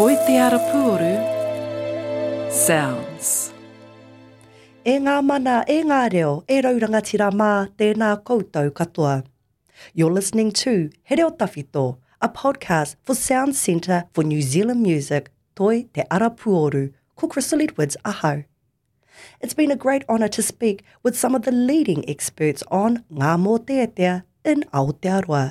Toi te ara pūoru sounds. E ngā mana, e ngā reo, e rau rangatira mā, tēnā koutou katoa. You're listening to He Reo Tawhito, a podcast for Sound Centre for New Zealand Music, Toi te ara pūoru, ko Crystal Edwards ahau. It's been a great honour to speak with some of the leading experts on ngā mōteatea in Aotearoa.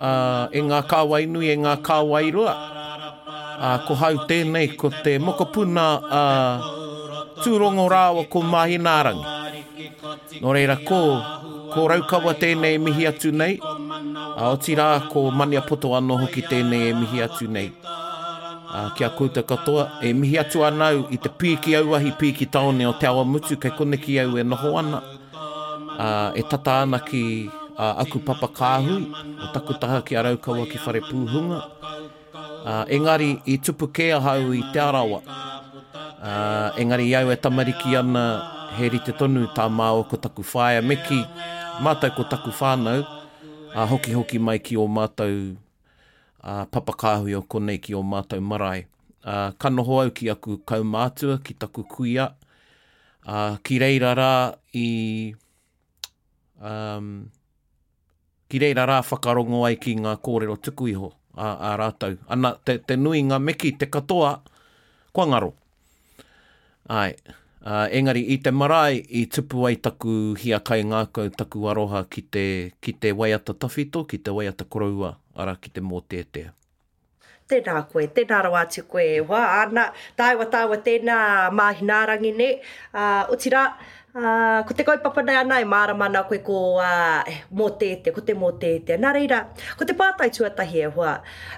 ā, e ngā kāwai nui, e ngā kāwai roa, ā, ko hau tēnei, ko te mokopuna a Tūrongo rāua ko Māhinaarangi. Nō reira, ko, ko Raukawa tēnei e mihi atu nei, ā, otirā, ko Maniapoto anō hoki tēnei e mihi atu nei. Ā, ki a koutou katoa, e mihi atu ana au i te pīki auahi, pīki tāone o Te Awamutu, kei koneki au e noho ana, ā, e tata ana ki ā aku papa kāhui, o Takutaha ki a Raukawa ki Wharepūhunga, ā, engari i tupu kē ahau i Te Arawa, ā, engari i au e tamariki ana he rite tonu tā māua ko taku whaea me kī, mātou ko taku whānau, ā, hokihoki mai ki ō mātou ā, papa kāhui o konei ki ō mātou marae. Ā, ka noho au ki aku kaumātua, ki taku kuia, ā, ki reira rā i, um, ki reira rā whakarongo ai ki ngā kōrero tuku iho a, a rātou. Ana, te, te nuinga me kī, te katoa, kua ngaro. Āe. Ā, engari, i te marae i tupu ai taku hiakai ngākau, taku aroha ki te, ki te waiata tawhito, ki te waiata koroua, arā, ki te mōteatea. Tēnā koe, tēnā rawa atu koe e hoa, āna, tāua, tāua tēnā māhinaarangi nei, ā, otirā, Ā, ko te kaupapa nei ana e mārama ana koe ko, ā, mōteetea, ko te mōteetea. Nā reira, ko te pātai tuatahi e hoa,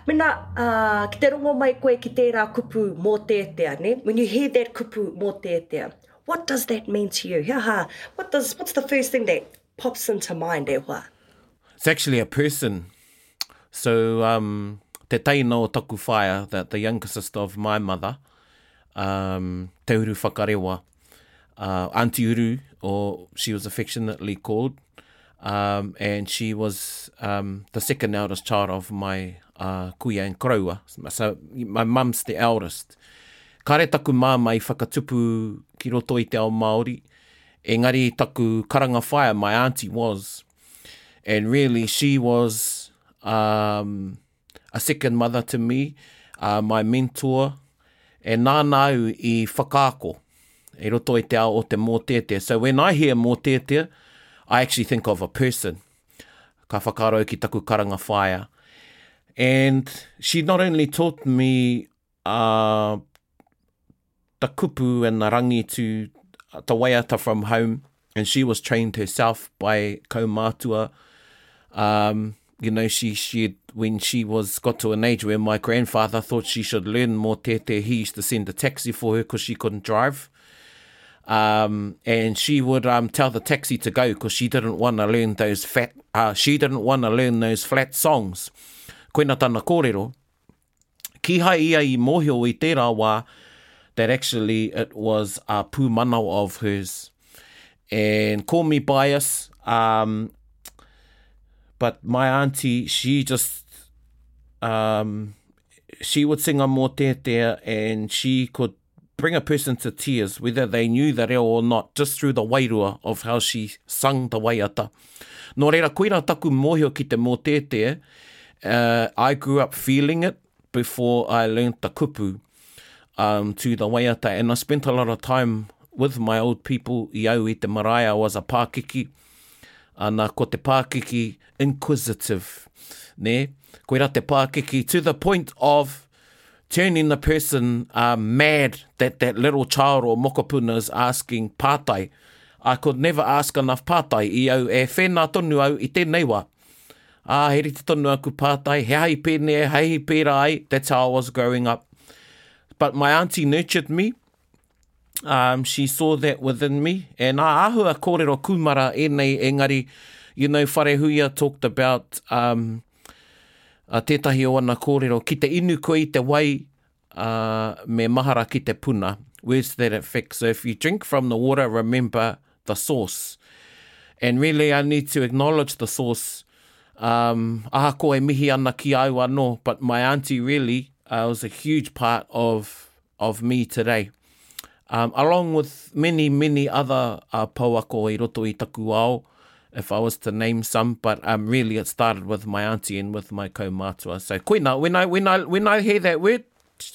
mena, ā, ki te rongo mai koe ki tērā kupu mōteetea, nē, when you hear that kupu mōteetea, what does that mean to you? He aha, what does, what's the first thing that pops into mind e hoa? It's actually a person. So, um, te teina o taku whaea, the, the youngest sister of my mother, um, Te Uru Whakarewa. uh, Auntie Uru, or she was affectionately called, um, and she was um, the second eldest child of my uh, kuia and koroua. So my mum's the eldest. Kare taku māma i whakatupu ki roto i te ao Māori, engari taku karanga whaea, my auntie was, and really she was um, a second mother to me, uh, my mentor, e nāna au i whakaako i roto i te ao o te mōtētē. So when I hear mōtētē, I actually think of a person. Ka whakaaro ki taku karanga whaea. And she not only taught me uh, the kupu and the rangi to uh, the waiata from home, and she was trained herself by kaumātua. Um, you know, she shared when she was got to an age where my grandfather thought she should learn more tete, he used to send a taxi for her because she couldn't drive. Um, and she would um, tell the taxi to go because she didn't want to learn those fat. Uh, she didn't want to learn those flat songs. Koina tana kōrero. kīhai ia i mōhio i tērā wā that actually it was a pūmanawa of hers. And call me bias, um, but my auntie, she just, um, she would sing a mōteatea and she could bring a person to tears, whether they knew the reo or not, just through the wairua of how she sung the waiata. Nō reira, koirā taku mōhio ki te mōtētē, uh, I grew up feeling it before I learnt the kupu um, to the waiata, and I spent a lot of time with my old people i au i te marae, I was a pākiki, ana ko te pākiki inquisitive, ne? Koirā te pākiki to the point of Turning the person uh, mad that that little child or mokopuna is asking pātai. I could never ask enough pātai i au e whēnā tonu au i tēnei wā. Ā, he rite tonu aku pātai, he ahi pēnei, he ahi pērā ai, that's how I was growing up. But my auntie nurtured me, Um, she saw that within me. And I ahua kōrero kūmara ēnei engari, you know, Wharehuia talked about um, a tētahi o ana kōrero, ki te inu koe i te wai, uh, me mahara ki te puna. Words that affect. So if you drink from the water, remember the source. And really I need to acknowledge the source. Um, aha ko e mihi ana ki au anō, but my auntie really uh, was a huge part of of me today. Um, along with many, many other uh, pauako i roto i taku ao, if I was to name some, but um, really it started with my auntie and with my komatua. So koina, when I when I when I hear that word,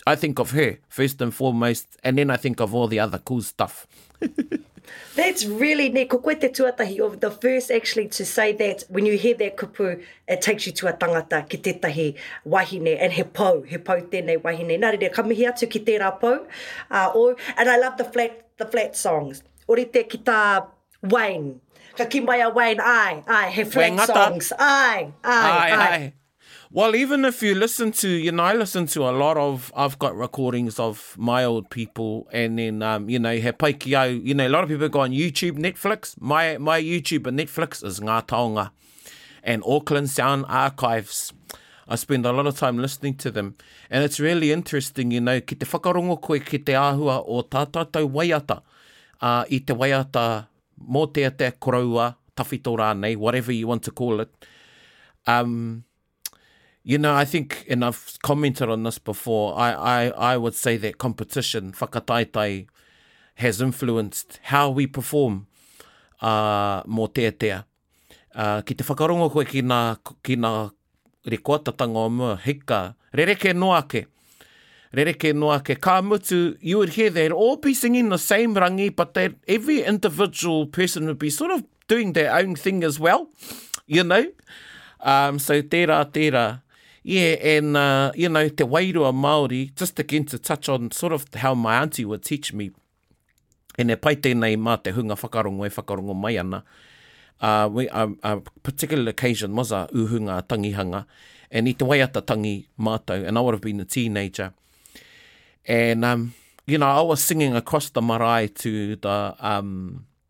I think of her first and foremost, and then I think of all the other cool stuff. That's really neat. Ko koe te tuatahi, you're the first actually to say that when you hear that kupu, it takes you to a tangata ki tētahi wahine, and he pou, he pou tēnei wahine. Nā reira, ka mihi atu ki tērā pou. Uh, or, and I love the flat, the flat songs. Orite ki tā Wayne. Ka ki mai a Wayne, ai, ai, he flat Wayne songs. Ai, ai, ai. ai. Well even if you listen to you know I listen to a lot of I've got recordings of my old people and then um you know he pai ki au you know a lot of people go on YouTube Netflix my my YouTube and Netflix is ngā taonga and Auckland Sound Archives I spend a lot of time listening to them and it's really interesting you know ki te whakarongo koe ki te āhua o tā tātou waiata uh, i te waiata mō te te koraua, tawhito rānei, whatever you want to call it. Um, you know, I think, and I've commented on this before, I, I, I would say that competition, whakataitai, has influenced how we perform uh, mō te te. Ā, ki te whakarongo koe ki nā, ki nā rekoatatanga o mua, hei ka, rerekē noa ake, rerekē noa ake, ka mutu, you would hear they'd all be singing the same rangi, but that every individual person would be sort of doing their own thing as well, you know. Um, so tērā, tērā. Yeah, and, uh, you know, te wairua Māori, just again to touch on sort of how my auntie would teach me, Ine pai tenei ma te hunga whakarongo e whakarongo mai ana, a we, a, a particular occasion was a uhunga a tangihanga, and i te waiata tangi matou, and I would have been a teenager, and um, you know, I was singing across the marae to the, um,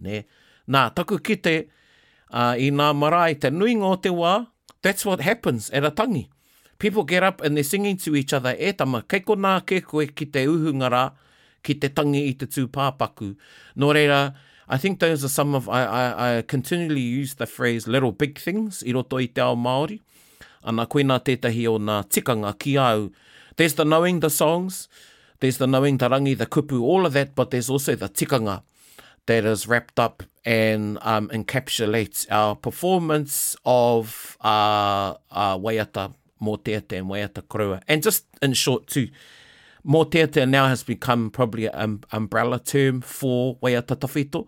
Nē. Nā, taku kite, ā, i nā marae te nuinga o te wā, that's what happens at a tangi. People get up and they're singing to each other, e tama, kei konā kē koe ki te uhunga rā, ki te tangi i te tūpāpaku. Nō reira, I think those are some of, I, I, I continually use the phrase little big things i roto i te ao Māori. Ana koe nā tētahi o nā tikanga ki au. There's the knowing the songs, there's the knowing the rangi, the kupu, all of that, but there's also the tikanga that is wrapped up and um, encapsulates our performance of uh, uh, Waiata Motete and Waiata Krua. And just in short, too, Motete now has become probably an um, umbrella term for Waiata Tafito.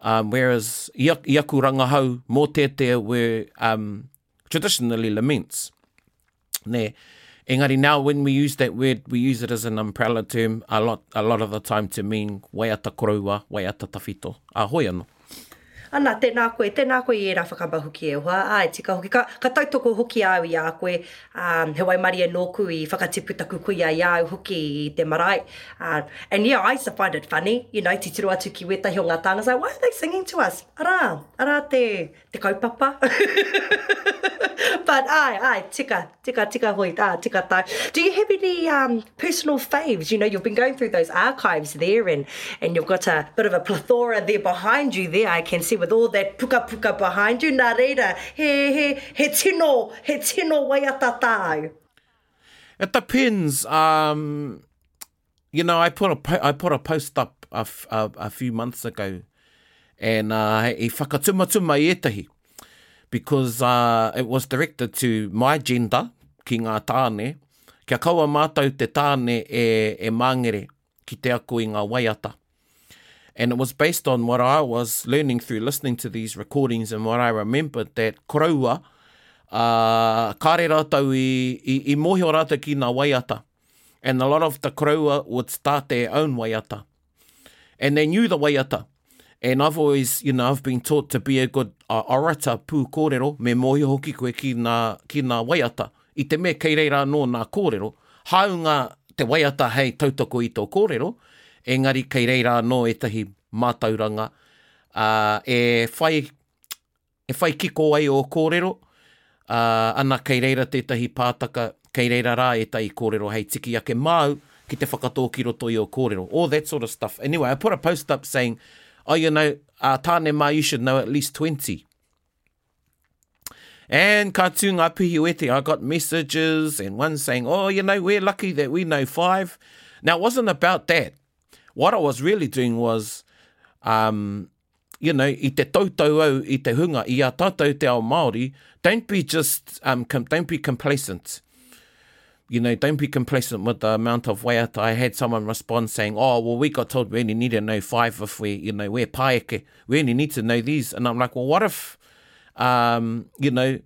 Um, whereas, i, i aku rangahau, mō tētē were um, traditionally laments. Nē, engari now when we use that word, we use it as an umbrella term a lot, a lot of the time to mean waiata koroua, waiata tawhito, a hoi anō. Ana, tēnā koe, tēnā koe i ērā whakamahuki e hoa, āe, tika hoki, ka, ka tautoko hoki au i a koe, Ā, he waimarie nōku i whakatipu taku kuia i a au hoki i te marae. Ā, and yeah, I used to find it funny, you know, titiro atu ki wētahi o ngā tāngata, why are they singing to us? Arā, arā te, te kaupapa. But āe, āe, tika, tika, tika hoi, ā, tika tae. Do you have any um, personal faves? You know, you've been going through those archives there and, and you've got a bit of a plethora there behind you there, I can see, with all that pukapuka behind you. Nā reira, he, he, he tino, He tino waiata tāu. It depends, um, you know, I put a, I put a post up a, a, a few months ago, and uh, i whakatumatuma mai ētahi, because uh, it was directed to my gender, ki ngā tāne, kia kaua mātou te tāne e, e māngere. ki te ako i ngā waiata. And it was based on what I was learning through listening to these recordings and what I remembered that koroua, uh, kāre rātou i, i, i mōhio rātou ki ngā waiata. And a lot of the koroua would start their own waiata. And they knew the waiata. And I've always, you know, I've been taught to be a good uh, orator, pū kōrero, me mōhio hoki koe ki nā, ki nā waiata. I te mea kei reira anō nā kōrero, hāunga te waiata hei tautoko i tō kōrero, engari kei reira anō ētahi mātauranga uh, e whai E whai kiko ai ō kōrero, ā, ana kei reira tētahi pātaka, kei reira rā ētahi kōrero hei tiki ake māu ki te whakatō ki roto i ō kōrero, all that sort of stuff. Anyway, I put a post up saying, Oh, you know, ā Tāne mā you should know at least twenty. And ka tū ngā pihiwēti, I got messages and one saying, Oh, you know, we're lucky that we know five. Now, it wasn't about that. What I was really doing was, um, you know, i te tautau au i te hunga, i a tātou te ao Māori, don't be just, um, com, don't be complacent. You know, don't be complacent with the amount of waiata. I had someone respond saying, oh, well, we got told we only need to know five if we, you know, we're paeke. We only need to know these. And I'm like, well, what if, um, you know,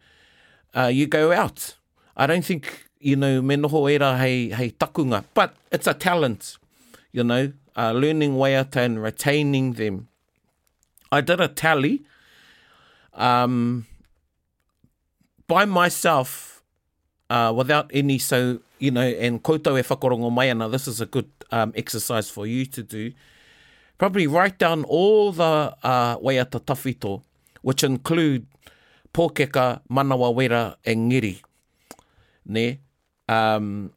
uh, you go out? I don't think, you know, me noho ērā hei takunga, but it's a talent, you know, uh, learning waiata and retaining them. I did a tally, um, by myself, uh, without any, so, you know, and koutou e whakarongo mai ana, this is a good um, exercise for you to do, probably write down all the uh, waiata tawhito, which include Pōkeka, Manawawera, and Ngiri. Ne? Um,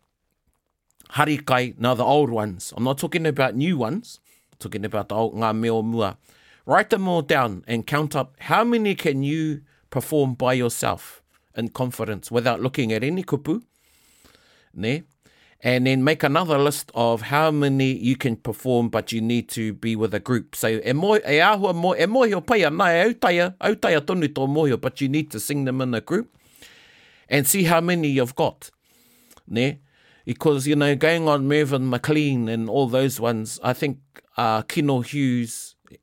harikai, now the old ones. I'm not talking about new ones. I'm talking about the old ngā meo mua. Write them all down and count up how many can you perform by yourself in confidence without looking at any kupu. Ne? And then make another list of how many you can perform but you need to be with a group. So e mo, e ahua mo, e mo hio pai anai, e au taia, au tonu tō mo hio, but you need to sing them in a group and see how many you've got. Ne? because you know going on Mervyn McLean and all those ones. I think uh, Kino Hughes,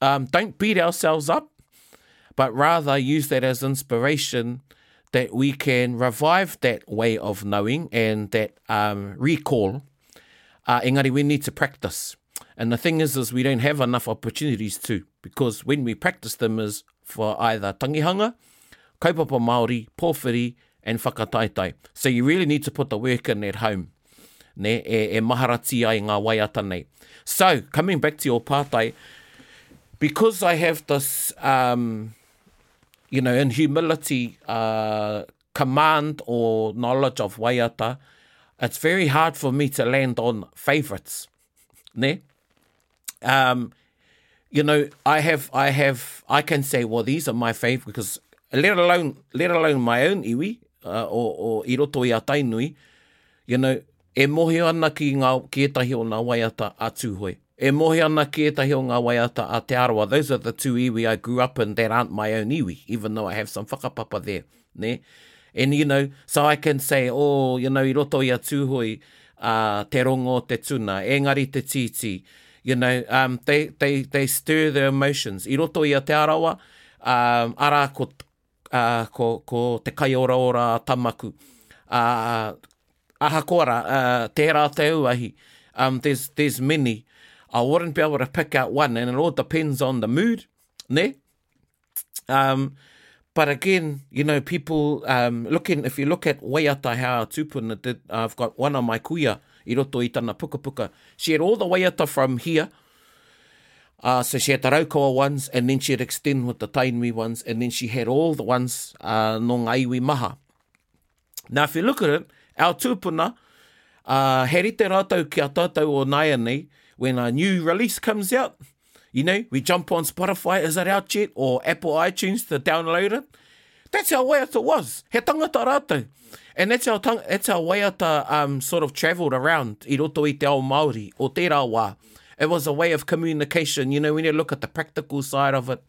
um, don't beat ourselves up, but rather use that as inspiration that we can revive that way of knowing and that um, recall. Uh, engari, we need to practice. And the thing is, is we don't have enough opportunities to, because when we practice them is for either tangihanga, kaupapa Māori, pōwhiri, and whakataitai. So you really need to put the work in at home ne, e, e maharati ai ngā waiata nei. So, coming back to your pātai, because I have this, um, you know, in humility, uh, command or knowledge of waiata, it's very hard for me to land on favourites. ne? Um, you know, I have, I have, I can say, well, these are my favourite, because let alone, let alone my own iwi, uh, o, o i roto i a Tainui, you know, e mohi ana ki, ngā, ki etahi o ngā waiata a Tūhoe. E mohi ana ki etahi o ngā waiata a Te Arawa. Those are the two iwi I grew up in that aren't my own iwi, even though I have some whakapapa there. Nē? And, you know, so I can say, oh, you know, i roto i a Tūhoe, uh, te rongo o te tuna, engari te tītī, you know, um, they, they, they stir the emotions. I roto i a Te Arawa, um, arā, ko, uh, ko, ko te kaioraora a Tamaku. Uh, ahakoa rā, uh, tērā te auahi, um, there's, there's many. I wouldn't be able to pick out one, and it all depends on the mood, ne? Um, but again, you know, people um, looking, if you look at Waiata Hea Tupuna, did, uh, I've got one of my kuia i roto i tana pukapuka. She had all the waiata from here, Uh, so she had the Raukawa ones, and then she'd extend with the Tainui ones, and then she had all the ones uh, no ngā iwi maha. Now, if you look at it, our tūpuna, uh, he rite rātou ki a tātou o nāianei, when a new release comes out, you know, we jump on Spotify, is it out yet? Or Apple iTunes to download it. That's how waiata was. He tangata rātou. And that's how, tang, that's how waiata um, sort of travelled around i roto i te ao Māori o tērā wā. It was a way of communication, you know, when you look at the practical side of it.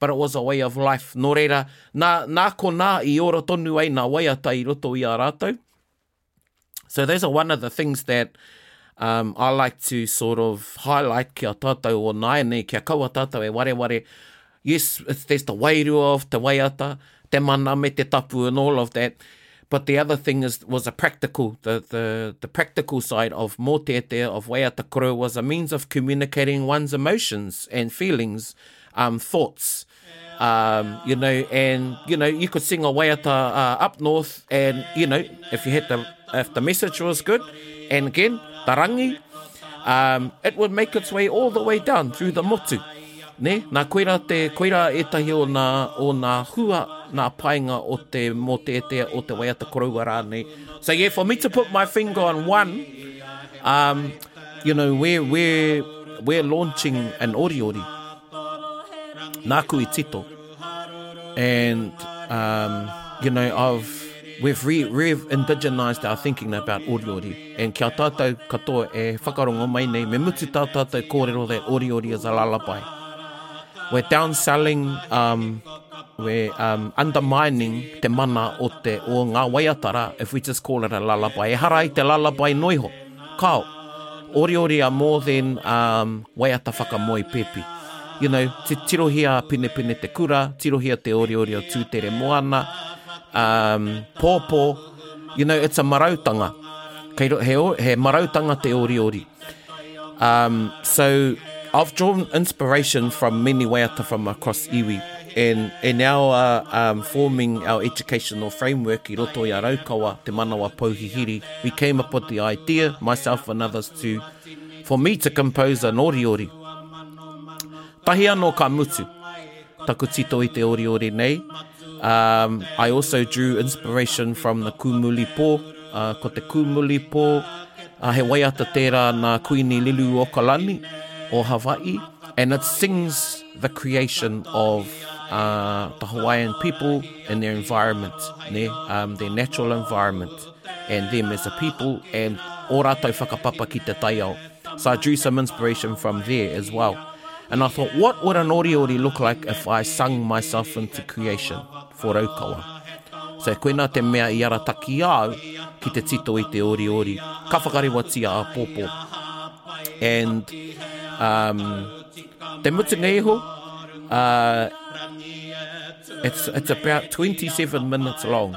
But it was a way of life. Nō reira, nā, nā konā i ora tonu ai nā waiata i roto i a rātou. So those are one of the things that um, I like to sort of highlight ki a tātou o nāianei, kia kaua tātou e wareware. Yes, there's the wairua of te waiata, te mana me te tapu and all of that. But the other thing is was a practical, the, the, the practical side of mōteatea, of waiata koro, was a means of communicating one's emotions and feelings um, thoughts. Um, you know, and, you know, you could sing a waiata uh, up north and, you know, if you had the, if the message was good, and again, the rangi, um, it would make its way all the way down through the motu. Ne? Nā koira, te, koira etahi o nā, o nā hua, nā painga o te mō te etea, o te waiata koroua rānei. So yeah, for me to put my finger on one, um, you know, we're, we're, we're launching an oriori. Nāku i tito. And, um, you know, I've, we've re, re-indigenized our thinking about oriori. And kia tātou katoa e whakarongo mai nei, me mutu tā tātou kōrero that oriori is a lullaby. We're downselling, um, we're um, undermining te mana o, te, o ngā waiatara if we just call it a lullaby. E hara ai te lullaby noiho. Kao. Oriori a more than um, waiata whakamoe pepi. You know, ti, tirohia a Pinepine te kura, tirohia te oriori o Tūtere Moana, um, pōpō, you know, it's a marautanga. Kei, he, he marautanga te oriori. Um, so, I've drawn inspiration from many waiata from across iwi. And in our uh, um, forming our educational framework i roto i a Raukawa, te manawa pouhihiri, we came up with the idea, myself and others, to, for me to compose an oriori. Tahi anō ka mutu taku tito i te oriori nei. Um, I also drew inspiration from the Kumuli Po. Uh, ko te Kumuli Po, uh, he waiata tērā nā Kuini Lilu o Kalani, o Hawaii, and it sings the creation of uh, the Hawaiian people and their environment, ne? Um, their natural environment. and them as a people and o ratou whakapapa ki te taiao. So I drew some inspiration from there as well. And I thought, what would an oriori look like if I sung myself into creation for Raukawa? So koina te mea i arataki au ki te tito i te oriori, ka whakarewatia a Popo. And um, te mutunga iho, uh, it's, it's about 27 minutes long.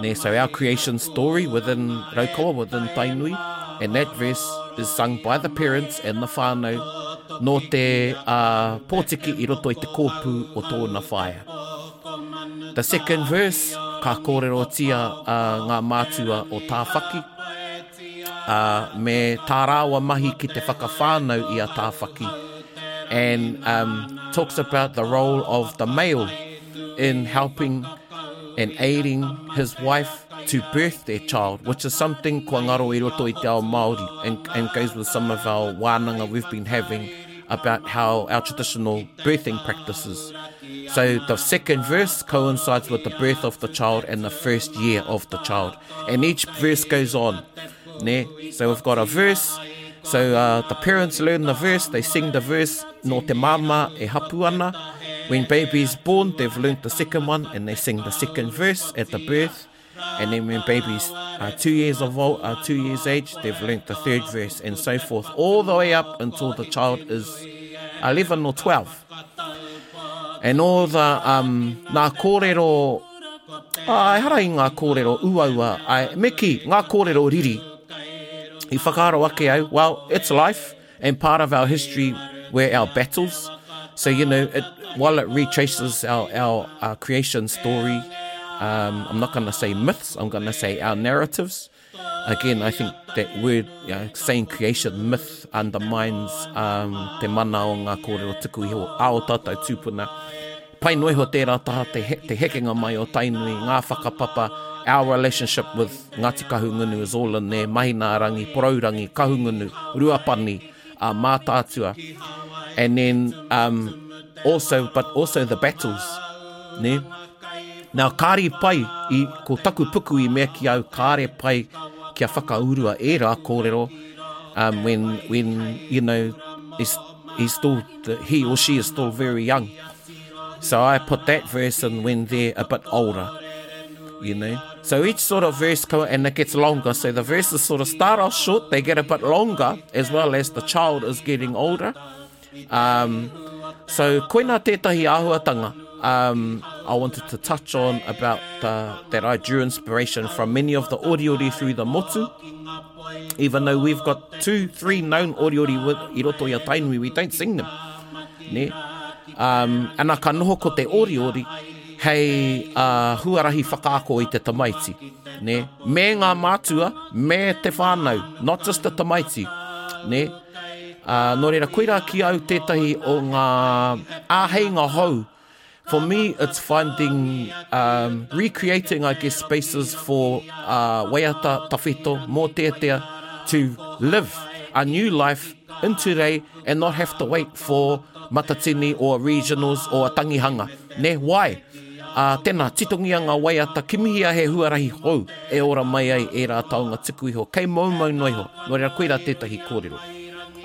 Nē, so our creation story within Raukawa, within Tainui, and that verse is sung by the parents and the whānau nō te uh, pōtiki i roto i te kōpū o tōna whaea. The second verse, ka kōrerotia uh, ngā mātua o Tāwhaki, uh, me tā rāua mahi ki te whakawhānau i a Tāwhaki, and um, talks about the role of the male in helping and aiding his wife to birth their child, which is something kua ngaro i roto i te ao Māori and, and goes with some of our wānanga we've been having about how our traditional birthing practices so the second verse coincides with the birth of the child and the first year of the child. And each verse goes on. Ne? So we've got a verse. So uh, the parents learn the verse, they sing the verse, no te mama e hapuana. When baby is born, they've learnt the second one and they sing the second verse at the birth. And then when babies are uh, two years of old, are uh, two years age, they've learnt the third verse and so forth, all the way up until the child is 11 or 12. and e all the um na kōrero Āe, ehara i ngā kōrero uaua, āe, me kī, ngā kōrero riri. I whakaaro ake au, well, it's life, and part of our history were our battles. So, you know, it, while it retraces our, our, our creation story, um, I'm not going to say myths, I'm going to say our narratives, Again, I think that word, you know, saying creation myth undermines um, te mana o ngā kōrero tuku iho a o tātou tūpuna. Pai noa iho tērā taha te, he, te hekenga mai o Tainui, ngā whakapapa, our relationship with Ngāti Kahungunu is all in there, Mahina-a-rangi, Porourangi, Kahungunu, Ruapani, uh, mātātua, and then um, also, but also the battles, ne? Nā, kāre pai, i, ko taku puku i mea ki au, kāre pai kia whakaurua e rā kōrero, um, when, when, you know, is, he's still, he or she is still very young. So I put that verse in when they're a bit older, you know. So each sort of verse comes and it gets longer. So the verses sort of start off short, they get a bit longer as well as the child is getting older. Um, so koina tētahi ahuatanga. tanga um, I wanted to touch on about the, that I drew inspiration from many of the oriori through the motu. Even though we've got two, three known oriori with i roto i a tainui, we don't sing them. Ne? Um, ana ka noho ko te oriori hei uh, huarahi whakaako i te tamaiti. Ne? Me ngā mātua, me te whānau, not just the tamaiti. Ne? Uh, nō reira, koirā ki au tētahi o ngā āheinga hou for me, it's finding, um, recreating, I guess, spaces for uh, waiata, tawhito, mōteatea to live a new life into rei and not have to wait for Matatini or regionals or Tangihanga. Ne, why? A, tena, titongia nga waiata, kimihia he huarahi hou e ora mai ai e ra taonga tuku iho, kei moumou noa iho. No reira, koira tetahi korero.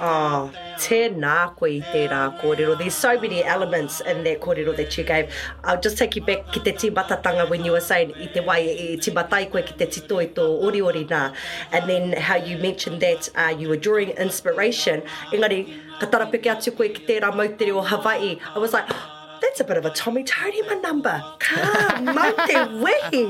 Oh, tena koe i tera korero. There's so many elements in that korero that you gave. I'll just take you back ki te timatatanga when you were saying i te wai e timata ai koe ki te tito i to oriori na. and then how you mentioned that uh, you were drawing inspiration, engari, ka tarapeke atu koe ki tērā moutere o Hawaii. I was like, that's a bit of a Tommy Taurima number. Ka, mau te wehi.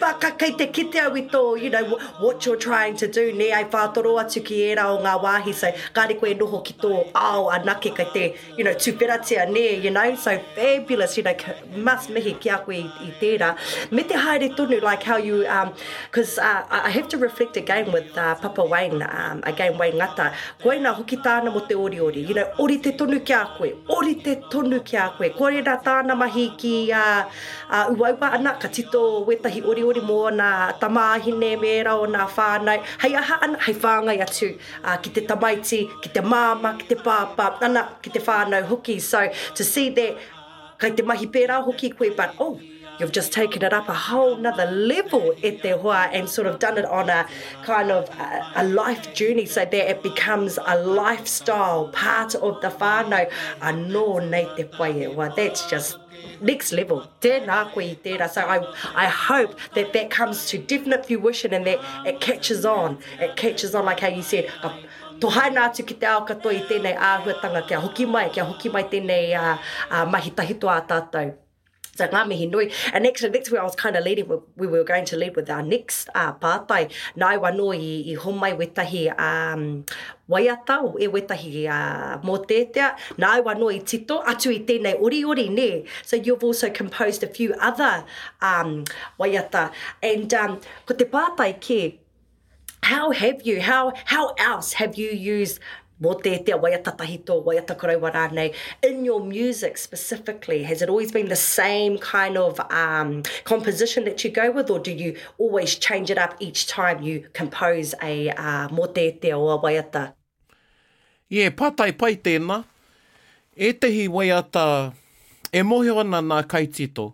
but ka kei te kite au i tō, you know, what you're trying to do, ne ai whātoro atu ki ērā o ngā wāhi. So, kāre koe noho ki tō ao anake kei te, you know, tuperatia, ne, you know, so fabulous, you know, must mihi ki a koe i, i tērā. Me te haere tonu, like how you, because um, uh, I have to reflect again with uh, Papa Wayne, um, again Wayne Ngata, koina hoki tāna mo te oriori, you know, ori te tonu ki a koe, ori te tonu ki a koe, kore rā tāna mahi ki a uh, uh, uaua ana, ka tito wetahi oriori mo na tamahine me era o na whānau, hei aha ana, hei whāngai atu ā, ki te tamaiti, ki te māmā, ki te pāpā, ana, ki te whānau hoki. So, to see that, kei te mahi pērā hoki koe, but oh, you've just taken it up a whole nother level e te hoa and sort of done it on a kind of a, a life journey so that it becomes a lifestyle part of the whānau anō nei te whai e hoa. That's just next level. Tēnā koe i tērā. So I, I hope that that comes to definite fruition and that it catches on. It catches on, like how you said, uh, tohaina atu ki te ao katoa i tēnei āhuatanga kia hoki mai, kia hoki mai tēnei uh, uh, mahi tahito a tātou. So ngā mihi nui. And actually, that's where I was kind of leading with We were going to leave with our next pātai, nāu anō i homai wētahi waiata, or e wētahi mōteatea, nāu anō i tito atu i tēnei oriori, nē? So you've also composed a few other waiata. And ko te pātai kē, How have you, how, how else have you used mō te, te waiata tahito, waiata koroua rānei, in your music specifically? Has it always been the same kind of um, composition that you go with or do you always change it up each time you compose a uh, mō te, te o a waiata? Yeah, pātai pai tēnā. Ētehi waiata e mōhio ana nā kaitito,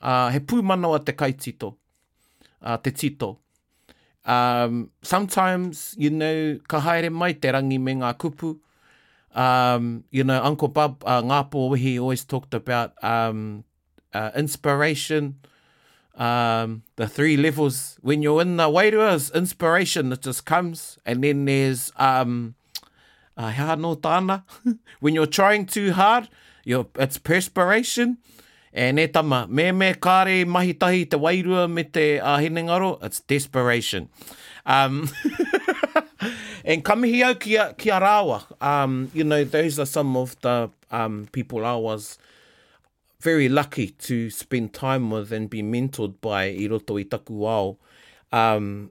uh, he pūmanawa te kaitito. uh, te tito. Um, sometimes, you know, ka haere mai te rangi me ngā kupu. Um, you know, Uncle Bob, uh, Ngāpō Wehi always talked about um, uh, inspiration, um, the three levels. When you're in the wairua, inspiration, it just comes. And then there's um, Uh, he aha nō tāna? When you're trying too hard, you're, it's perspiration. E nē tama, me me kāre i mahi tahi te wairua me te uh, hinengaro, it's desperation. Um, and ka mihi au ki a, ki a rāwa. Um, you know, those are some of the um, people I was very lucky to spend time with and be mentored by i roto i taku ao. Um,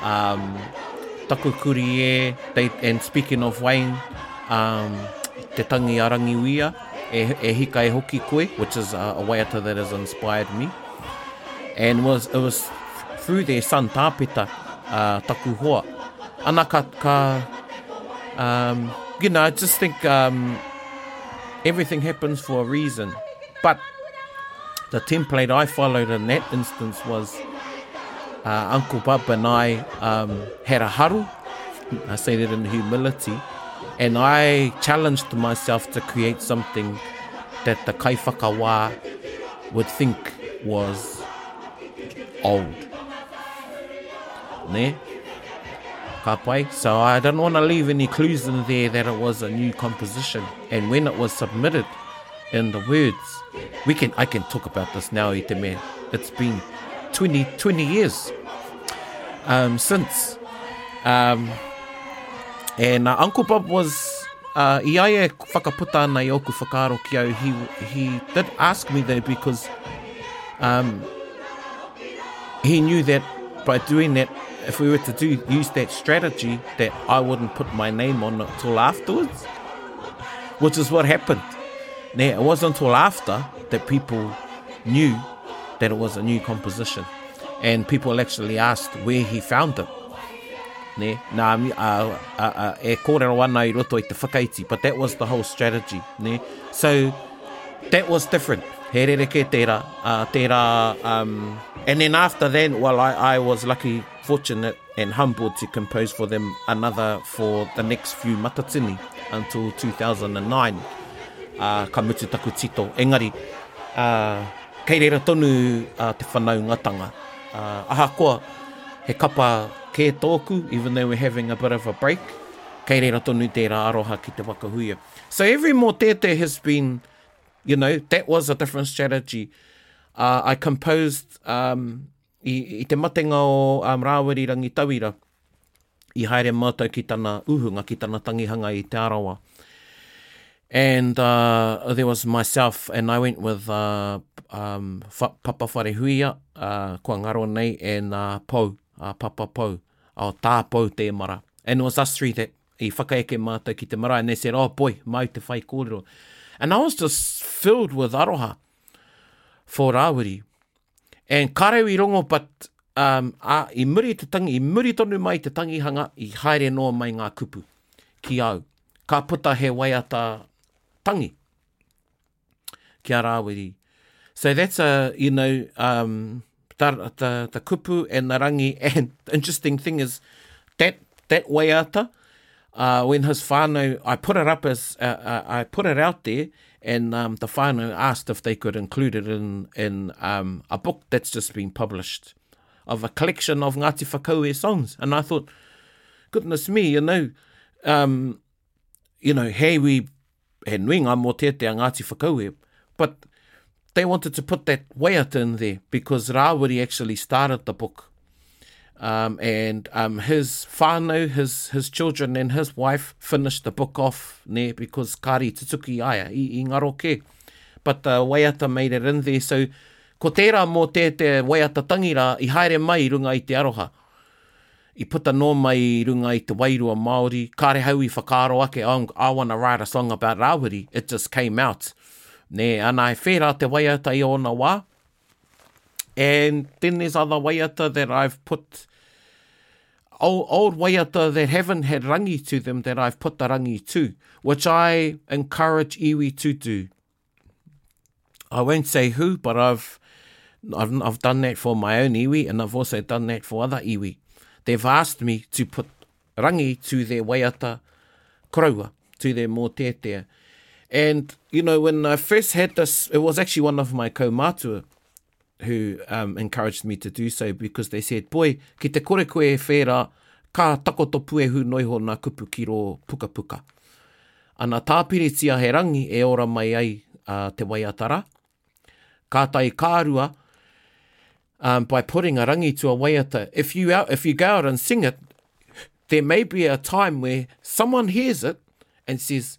Um, taku kuri e, they, and speaking of Wayne, um, te tangi a Rangiuia, e, e hika e hoki koe, which is a, a waiata that has inspired me. And was, it was through their son Tāpeta, uh, taku hoa. Ana ka, ka um, you know, I just think um, everything happens for a reason. But the template I followed in that instance was uh, Uncle Bub and I um, had a huddle. I say that in humility. And I challenged myself to create something that the kaifakawa would think was old. Ne? Kapai. So I do not want to leave any clues in there that it was a new composition. And when it was submitted, in the words. We can I can talk about this now, Iteme. It's been 20, 20 years um, since. Um, and uh, Uncle Bob was uh, i aia whakaputa he, he did ask me though because um, he knew that by doing that, if we were to do use that strategy, that I wouldn't put my name on it till afterwards, which is what happened. Now, it wasn't until after that people knew that it was a new composition, and people actually asked where he found it. Ne? Nā, uh, uh, uh, e kōrero ana i roto i te but that was the whole strategy. Ne? So that was different. He rere ke tērā. Uh, um, and then after then, well, I, I was lucky, fortunate and humbled to compose for them another for the next few Matatini until 2009. Ā, ka mutu taku tito. Engari, ā, kei reira tonu ā te whanaungatanga. Ā, ahakoa he kapa kē tōku, even though we're having a bit of a break, kei reira tonu tērā aroha ki te waka huia. So every mōtētē has been, you know, that was a different strategy. Ā, I composed, um, I, i te matenga o um, Rāwiri Rangitauira, i haere mātou ki tana uhunga, ki tana tangihanga i Te Arawa. And uh, there was myself and I went with uh, um, Papa Wharehuia, uh, kua ngaro nei, and uh, Pou, uh, Papa Pou, oh, Tā Pou Tēmara. And it was us three that i whakaeke mātou ki te marae. And they said, oh boy, mai te whai kōrero. And I was just filled with aroha for Rāwiri. And karau i rongo, but um, a, i, muri te tangi, i muri tonu mai te tangihanga, i haere noa mai ngā kupu ki au. Ka puta he waiata tangi ki a Rāwiri. So that's a, you know, um, ta, ta, ta kupu and the rangi. And the interesting thing is that, that waiata, uh, when his whānau, I put it up as, uh, uh, I put it out there, and um, the whānau asked if they could include it in, in um, a book that's just been published of a collection of Ngāti Whakaue songs. And I thought, goodness me, you know, um, you know, hey, we he nui ngā motete a Ngāti Whakaue, but they wanted to put that waiata in there because Rāwiri actually started the book. Um, and um, his whānau, his, his children and his wife finished the book off ne, because kāri tutuki aia i, i ngaro ke. But the waiata made it in there. So ko tērā mō tē te waiata tangi rā i haere mai runga i te aroha. I puta noa mai i runga i te wairua Māori, kāre hau i whakaaro ake, oh, I wanna write a song about Rāwiri, it just came out. Nē, ana he whērā te waiata i ōna wā, and then there's other waiata that I've put, old, old waiata that haven't had rangi to them that I've put the rangi to, which I encourage iwi to do. I won't say who, but I've, I've, I've done that for my own iwi, and I've also done that for other iwi they've asked me to put rangi to their waiata kraua, to their motetea. And, you know, when I first had this, it was actually one of my kaumatua who um, encouraged me to do so because they said, boy, ki te kore koe e whērā, ka takoto puehu noiho nā kupu ki rō pukapuka. Ana tāpiritia he rangi e ora mai ai uh, te waiata rā. Kāta i kārua um, by putting a rangi to a waiata. If you, out, if you go out and sing it, there may be a time where someone hears it and says,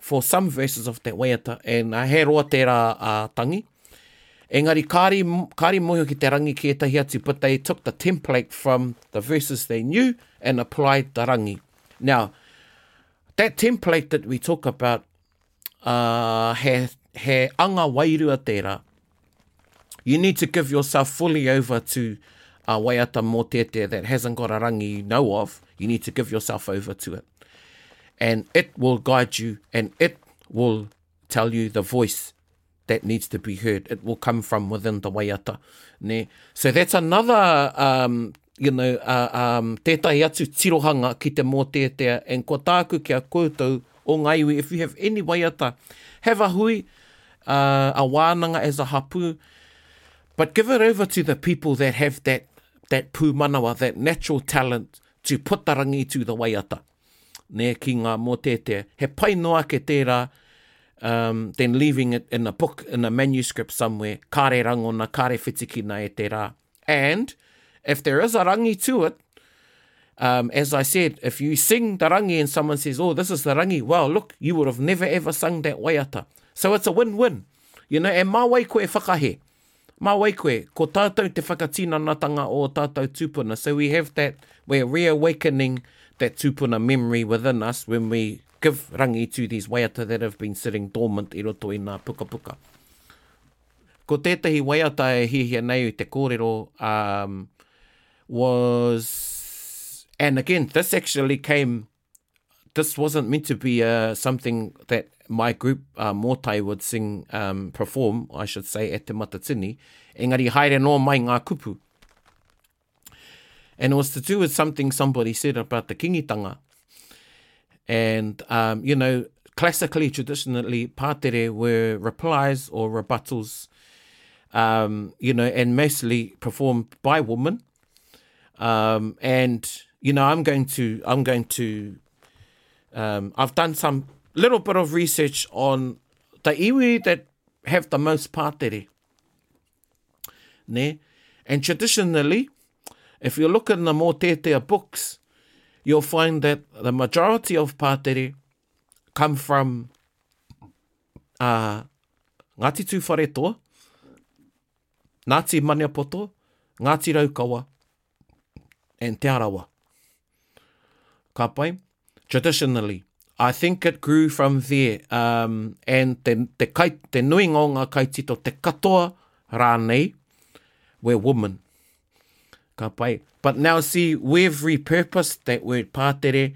for some verses of that waiata, and uh, he roa tērā uh, tangi. Engari, kāri, kāri mohi ki te rangi ki ētahi atu, but they took the template from the verses they knew and applied the rangi. Now, that template that we talk about, uh, he, he anga wairua tērā, You need to give yourself fully over to A waiata mōtete that hasn't got a rangi you know of, you need to give yourself over to it. And it will guide you and it will tell you the voice that needs to be heard. It will come from within the waiata. Ne? So that's another, um, you know, uh, um, tētai atu tirohanga ki te mōtetea and ko tāku kia koutou o ngaiwi. If you have any waiata, have a hui, uh, a wānanga as a hapū, but give it over to the people that have that, that pūmanawa, that natural talent to put the rangi to the waiata. Nē, ki ngā mōtētē. He pai noa ake tērā um, than leaving it in a book, in a manuscript somewhere, kāre rangona, kāre whitikina e te rā. And if there is a rangi to it, um, as I said, if you sing the rangi and someone says, oh, this is the rangi, well, look, you would have never ever sung that waiata. So it's a win-win. You know, and mā wai koe whakahe. Mā wai koe, ko tātou te whakatinanatanga o tātou tūpuna. So we have that, we're reawakening that tūpuna memory within us when we give rangi to these waiata that have been sitting dormant i roto i nā pukapuka. Ko tētahi waiata e hiahia nei te kōrero um, was, and again, this actually came, this wasn't meant to be uh, something that my group, uh, Mōtai, would sing, um, perform, I should say, at Te Matatini, engari haere nō mai ngā kupu. And it was to do with something somebody said about the kingitanga. And, um, you know, classically, traditionally, pātere were replies or rebuttals, um, you know, and mostly performed by women. Um, and, you know, I'm going to, I'm going to, um, I've done some little bit of research on the iwi that have the most pātere. Ne? And traditionally, if you look in the Mōtētea books, you'll find that the majority of pātere come from uh, Ngāti Tūwharetoa, Ngāti Maniapoto, Ngāti Raukawa, and Te Arawa. Ka pai? Traditionally, I think it grew from there, um, and te, te, kai, te nuinga o ngā kaitito, te katoa rānei, we're women. Ka pai. But now, see, we've repurposed that word pātere,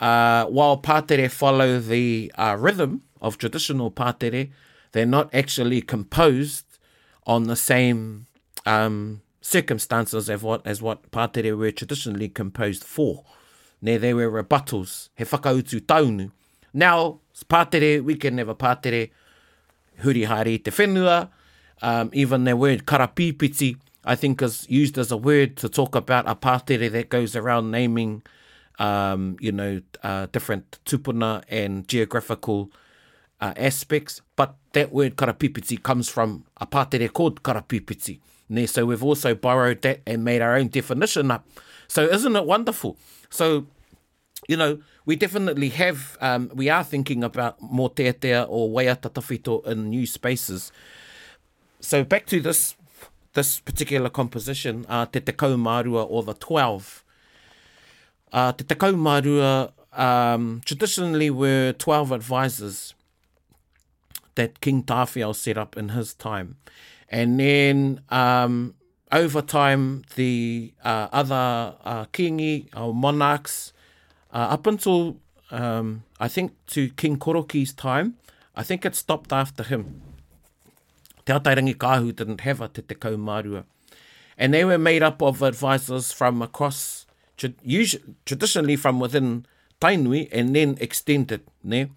uh, while pātere follow the uh, rhythm of traditional pātere, they're not actually composed on the same um, circumstances as what, as what pātere were traditionally composed for ne they were rebuttals, he whakautu taunu. Now, pātere, we can never pātere, huri haere te whenua, um, even the word karapipiti, I think is used as a word to talk about a pātere that goes around naming, um, you know, uh, different tupuna and geographical uh, aspects, but that word karapipiti comes from a pātere called karapipiti. Ne, so we've also borrowed that and made our own definition up. So isn't it wonderful? So you know, we definitely have, um, we are thinking about more teatea or wayata tafito in new spaces. So back to this this particular composition, uh, Te Te Kaumarua or the 12. Uh, te Te Kaumarua um, traditionally were 12 advisors that King Tawhiao set up in his time. And then um, over time, the uh, other uh, kingi or monarchs Uh, up until, um, I think, to King Koroki's time, I think it stopped after him. Te Atairangi Kahu didn't have a te Te Kaumarua. And they were made up of advisors from across, usually, traditionally from within Tainui, and then extended. Ne?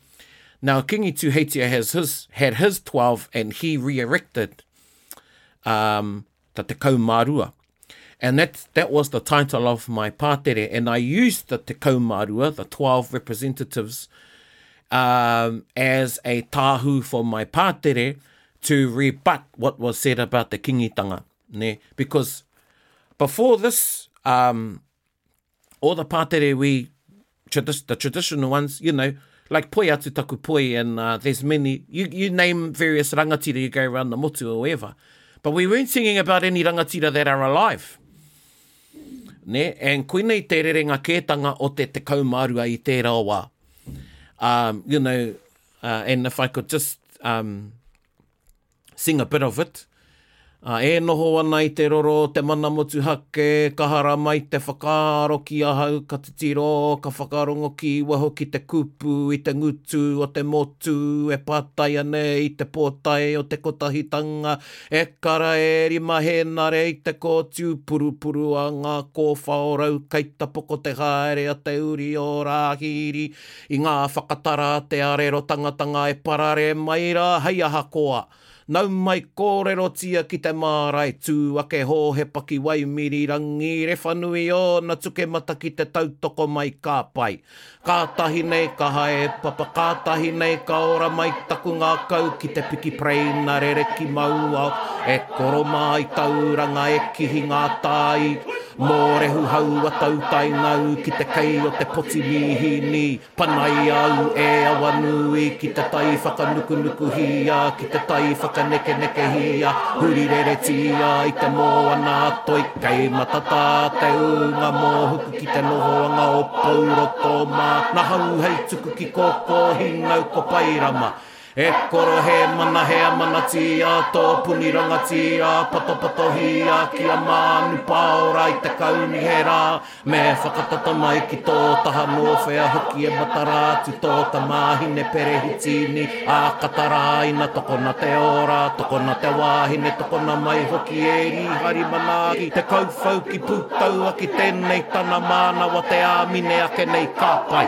Now, King Kingi Tuheitia has his, had his 12, and he re-erected um, the Te Kaumarua. And that that was the title of my pātere. And I used the te kaumarua, the 12 representatives, um, as a tahu for my pātere to rebut what was said about the kingitanga. Ne? Because before this, um, all the pātere we, tradi the traditional ones, you know, like poi atu taku poi and uh, there's many, you, you name various rangatira you go around the motu or whatever. But we weren't singing about any rangatira that are alive ne? And koinei te rerenga kētanga o te te kaumārua i tērā wā. Um, you know, Uh, and if I could just um, sing a bit of it. Uh, e noho ana i te roro o te mana motuhake, ka hara mai te whakaaro ki ahau, ka titiro, ka whakarongo ki waho ki te kupu i te ngutu o te motu, e pātai ana i te pōtae o te kotahitanga, e kara e rima hēnare i te kōtiu purupuru a ngā kōwhao rau kei tapoko te haere a te uri o Rāhiri, I ngā whakatara a te arero tangatanga e parare mai rā hei aha koa, nau mai kōrerotia ki te mārai tū ake hō he pakiwai miri rangi rewhanui ōna tukemata ki te tautoko mai ka pai, kātahi nei ka hae papa, kātahi nei ka ora mai taku ngākau ki te piki pereina rere ki mauao e koromā i tauranga e kihi ngā tā i Mō rehu haua tau tae ngau ki te kei o te poti mīhini Panai au e awa nui ki te tai whakanukunukuhia Ki te tai whakanekenekehia Huri reretia i te moana toi Kei matatā te ūnga mōhuku ki te nohoanga o Pouroto Mā ngahau hei tuku ki Kōkōhinau ko Pairama E koro he mana he a mana tī a tō puni ranga tī a patopato hī a ki a mānu pāora i te kauni he rā me whakatata mai ki tō taha nō whea hoki e matara atu tō tamāhine perehitīni a katarā ina tokona te ora tokona te wāhine tokona mai hoki e rī hari mana ki te kauwhau ki pūtaua ki tēnei tana mānawa te āmine ake nei ka pai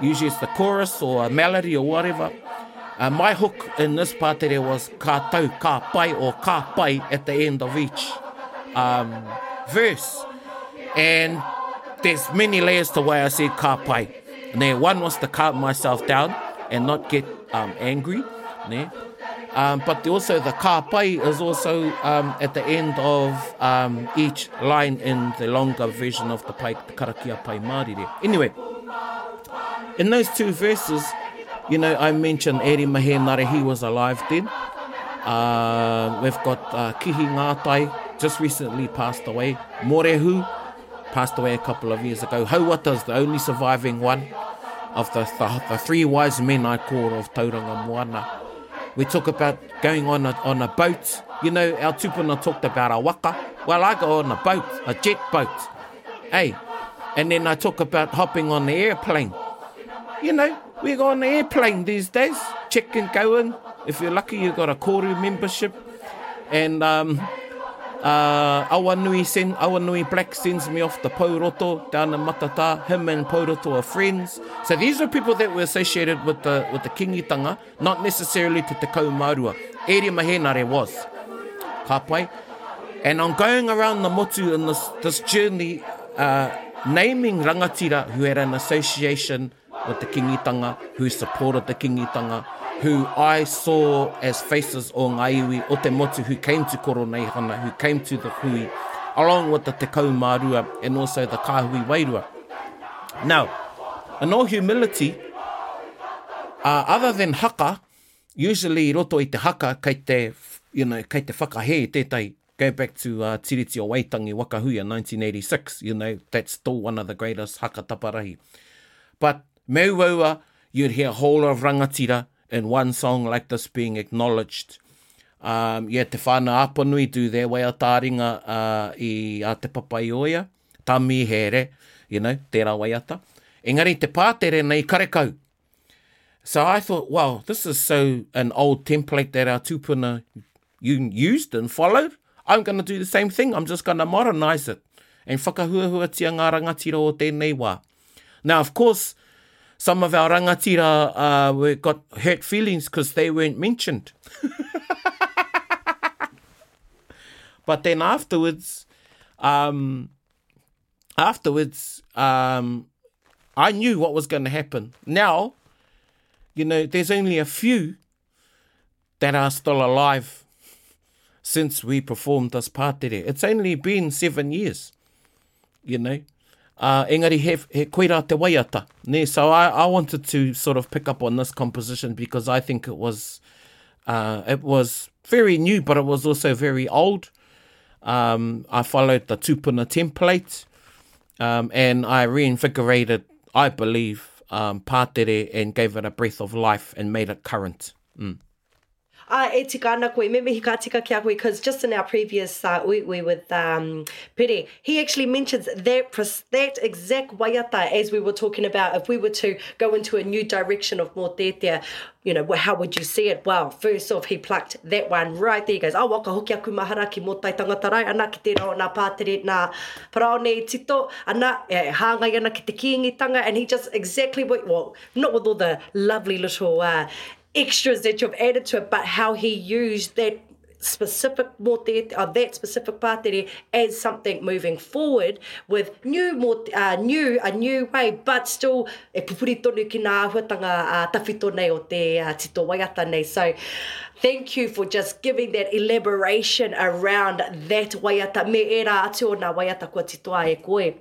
Usually it's the chorus or a melody or whatever. Uh, my hook in this part there was ka tau, ka pai or ka pai at the end of each um, verse. And there's many layers to why I said ka pai. Ne, one was to calm myself down and not get um, angry. Ne? Um, but also the ka pai is also um, at the end of um, each line in the longer version of the pai, the karakia pai marire. Anyway, in those two verses, You know, I mentioned Eri Mahe he was alive then. Uh, we've got uh, Kihi Ngātai, just recently passed away. Morehu passed away a couple of years ago. Hauata's the only surviving one of the, the, the three wise men I call of Tauranga Moana. We talk about going on a, on a boat. You know, our tupuna talked about a waka. Well, I go on a boat, a jet boat. Hey, and then I talk about hopping on the airplane. You know, we go on the airplane these days, check and go in. If you're lucky, you've got a Koru membership. And um, uh, Awanui, send, Awanui Black sends me off to Pauroto down in Matata. Him and Pauroto are friends. So these are people that were associated with the, with the kingitanga, Not necessarily te tekau ma rua. E rima henare was. Ka pai. And I'm going around the motu in this, this journey uh, naming rangatira who had an association with the Kingitanga, who supported the Kingitanga, who I saw as faces o ngā iwi o te motu who came to Koroneihana, who came to the hui, along with the Te Kaumārua and also the Kāhui Wairua. Now, in all humility, Ā, other than haka, usually i roto i te haka kei te, you know, kei te whakahē tētahi, go back to uh, Tiriti o Waitangi, Wakahuia, 1986, you know, that's still one of the greatest haka taparahi. But me uaua, you'd hear a whole lot of rangatira in one song like this being acknowledged. Um, yeah, te whānau Apanui do their way o tāringa uh, i a Te Papaioea. tā Mīheere, you know, tērā waiata. Engari te pātere nei karekau. So I thought, well, this is so an old template that our tūpuna used and followed. I'm going to do the same thing, I'm just going to modernise it. And whakahuahuatia ngā rangatira o tēnei wā. Now, of course, some of our rangatira uh, we got hurt feelings because they weren't mentioned. but then afterwards, um, afterwards, um, I knew what was going to happen. Now, you know, there's only a few that are still alive since we performed this part today. It's only been seven years, you know. Uh, engari, he, he koeira te waiata. Ne, so I, I wanted to sort of pick up on this composition because I think it was uh, it was very new, but it was also very old. Um, I followed the tūpuna template um, and I reinvigorated, I believe, um, pātere and gave it a breath of life and made it current. mm. Ā, e tika ana koe, me mihi ka tika ki a koe, because just in our previous uh, uiui with um, Pere, he actually mentions that, that exact waiata as we were talking about if we were to go into a new direction of Mōtētea, you know, well, how would you see it? Well, first off, he plucked that one right there. He goes, oh, waka hoki aku mahara ki Mōtai Tangata Rai, ana ki tērā o nā pātere, nā parao nei tito, ana, e, hāngai ana ki te kīngitanga, and he just exactly what, well, not with all the lovely little uh, extras that you've added to it, but how he used that specific mō te, uh, that specific pātere as something moving forward with new, mō, uh, new, a new way, but still e pupuri tonu ki nā āhuatanga uh, tawhito nei o te uh, tito waiata nei. So thank you for just giving that elaboration around that waiata me era atu o nā waiata kua titoa e koe.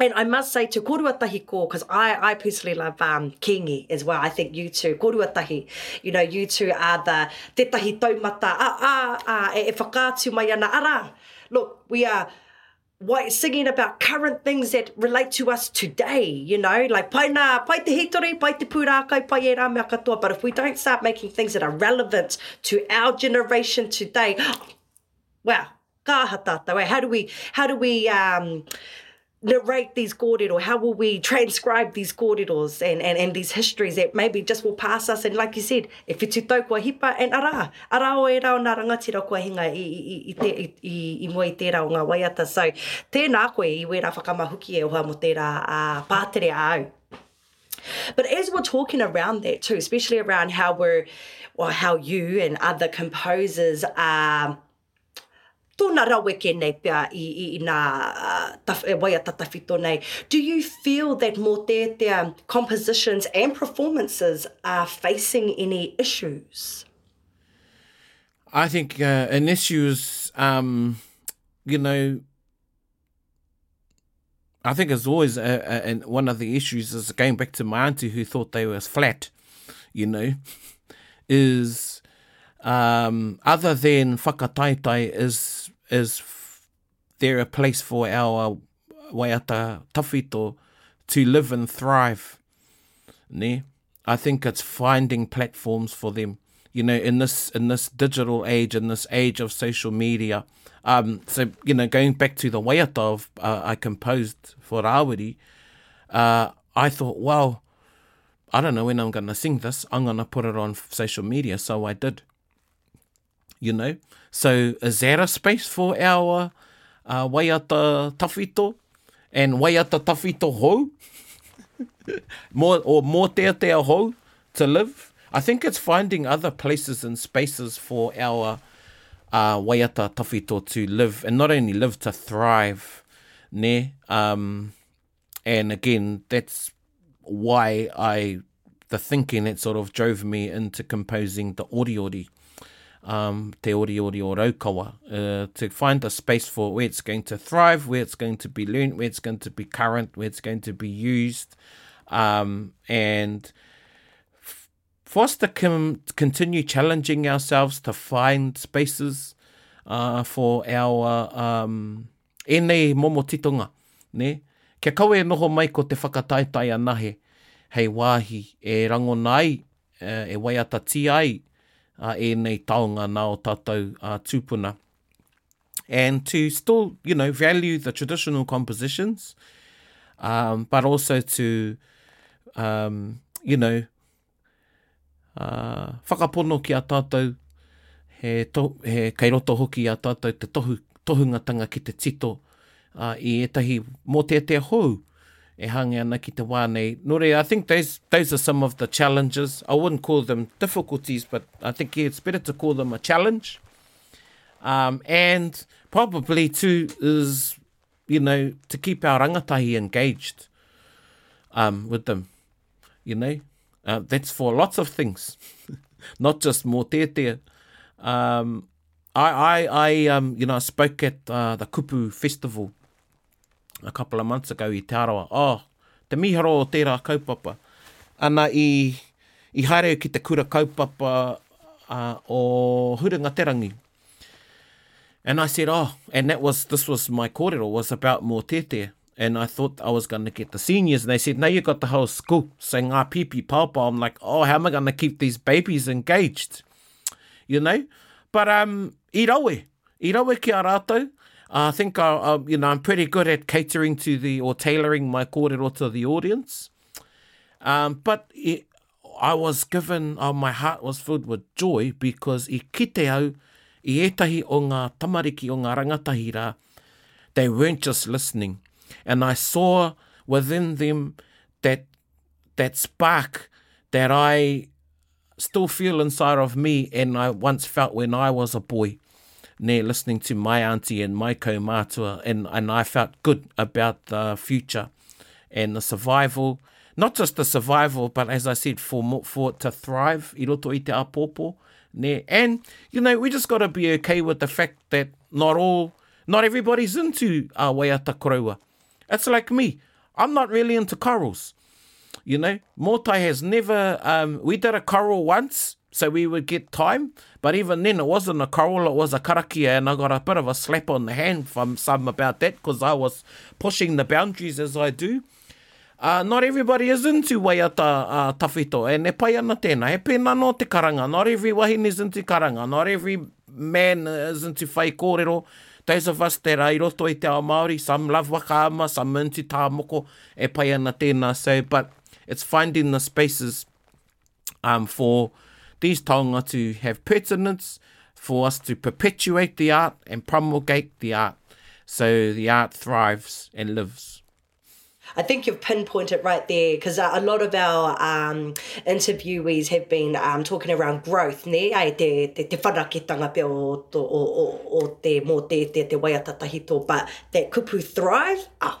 And I must say to korua tahi ko, because I, I personally love um, Kingi as well. I think you two, korua tahi, you know, you two are the, tetahi taumata, a, ah, a, ah, a, ah, e, e whakaatu mai ana, ara, look, we are, why, singing about current things that relate to us today, you know, like pai nā, pai te hitori, pai te pūrākau, pai e rā mea katoa, but if we don't start making things that are relevant to our generation today, wow, Ka aha tātou eh? How do we, how do we um, narrate these kōrero? How will we transcribe these kōreros and, and, and these histories that maybe just will pass us? And like you said, e whitu tau kua hipa, and arā, arā o e rā o nā rangatira kua hinga i, i, i, te, i, i, i mua i tērā o ngā waiata. So, tēnā koe i wērā whakamahuki e oha mo tērā uh, pātere a au. But as we're talking around that too, especially around how we're, or how you and other composers are Tōna raweke nei pea inā e waiata tawhito nei, Do you feel that mōteatea compositions and performances are facing any issues? I think an issue is, um, you know, I think as always a, a, and one of the issues is going back to my auntie who thought they were flat, you know, is um, other than whakataitai is is there a place for our waiata tawhito to live and thrive? Ne? I think it's finding platforms for them. You know, in this in this digital age, in this age of social media, um, so you know, going back to the waiata of, uh, I composed for Rawiri, uh, I thought, well, I don't know when I'm going to sing this. I'm going to put it on social media, so I did. You know, So is there a space for our uh, waiata tawhito and waiata tawhito hou? more or more teatea hou to live? I think it's finding other places and spaces for our uh, waiata tawhito to live and not only live, to thrive. Ne? Um, and again, that's why I the thinking that sort of drove me into composing the Oriori, um, te ori ori o raukawa, uh, to find a space for where it's going to thrive, where it's going to be learned, where it's going to be current, where it's going to be used, um, and foster can continue challenging ourselves to find spaces uh, for our um, Ēnei momo titonga, nē, kia kawe e noho mai ko te whakataetae anahe hei wāhi e rangona ai, e waiatatia ai ēnei taonga nā ō tātou tūpuna. And to still, you know, value the traditional compositions, but also to, you know, whakapono ki a tātou, he, to, he kei roto hoki a tātou te tohu, tohungatanga ki te tito uh, i ētahi mō tētea hou e hange ana ki te wā nei. Nō reira, I think those, those are some of the challenges. I wouldn't call them difficulties, but I think it's better to call them a challenge. Um, and probably too is, you know, to keep our rangatahi engaged um, with them. you know, uh, that's for lots of things, not just mō tētea. Um, I, I, I um, you know, I spoke at uh, the Kupu Festival a couple of months ago i Te Arawa. Oh, te miharo o tērā kaupapa. Ana i, i haere ki te kura kaupapa uh, o Hurunga Te Rangi. And I said, oh, and that was, this was my kōrero, was about mō tētea. And I thought I was going to get the seniors. And they said, no, you got the whole school. Saying, ngā ah, pipi, paupa. I'm like, oh, how am I going to keep these babies engaged? You know? But um, i rawe, i rawe ki a rātou. I think I, I, you know I'm pretty good at catering to the or tailoring my kōrero to the audience. Um, but it, I was given, oh, my heart was filled with joy because i kite au i ētahi o ngā tamariki o ngā rangatahi rā, they weren't just listening, and I saw within them that, that spark that I still feel inside of me and I once felt when I was a boy, nē, listening to my auntie and my kaumātua, and, and I felt good about the future. and the survival not just the survival but as I said for for to thrive i roto i te apopo ne and you know we just got to be okay with the fact that not all not everybody's into our way at it's like me I'm not really into corals you know Motai has never um, we did a coral once So we would get time, but even then it wasn't a quarrel, it was a karakia and I got a bit of a slap on the hand from some about that because I was pushing the boundaries as I do. Uh, not everybody is into waiata uh, tawhito, and e pai ana tēnā. He pēnā nō te karanga. Not every wahine is into karanga. Not every man is into whai kōrero. Those of us that are i roto i te ao Māori, some love wakaama, some into tāmoko, e pai ana tēnā. So, but it's finding the spaces um, for these Tonga to have pertinence for us to perpetuate the art and promulgate the art so the art thrives and lives. I think you've pinpointed right there because uh, a lot of our um, interviewees have been um, talking around growth, ne? Ai, te, te, te whanaketanga pe o, o, o, o te mō te, te, te waiatatahi tō, but that kupu thrive, ah,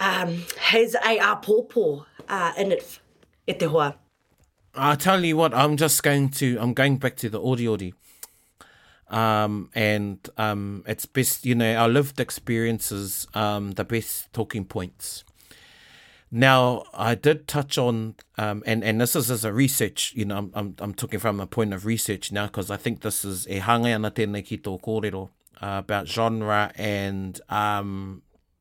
Um, his a āpōpō uh, in it, e te hoa. I tell you what, I'm just going to, I'm going back to the oriori. Um, and um, it's best, you know, our lived experiences, um, the best talking points. Now, I did touch on, um, and, and this is as a research, you know, I'm, I'm, I'm talking from a point of research now, because I think this is e hangai ana tēnei ki tō kōrero uh, about genre and um,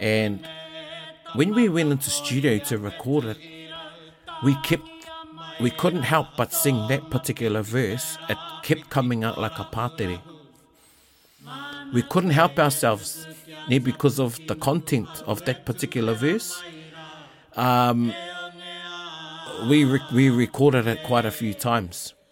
and when we went into studio to record it, we kept we couldn't help but sing that particular verse. It kept coming out like a patere. We couldn't help ourselves because of the content of that particular verse. Um, we, re- we recorded it quite a few times.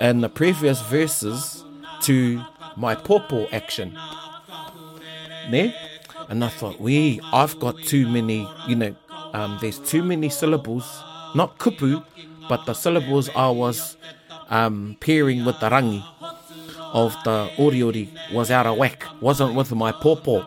in the previous verses to my popo action. Ne? And I thought, we, I've got too many, you know, um, there's too many syllables, not kupu, but the syllables I was um, pairing with the rangi. of the oriori was out of whack, wasn't with my popo.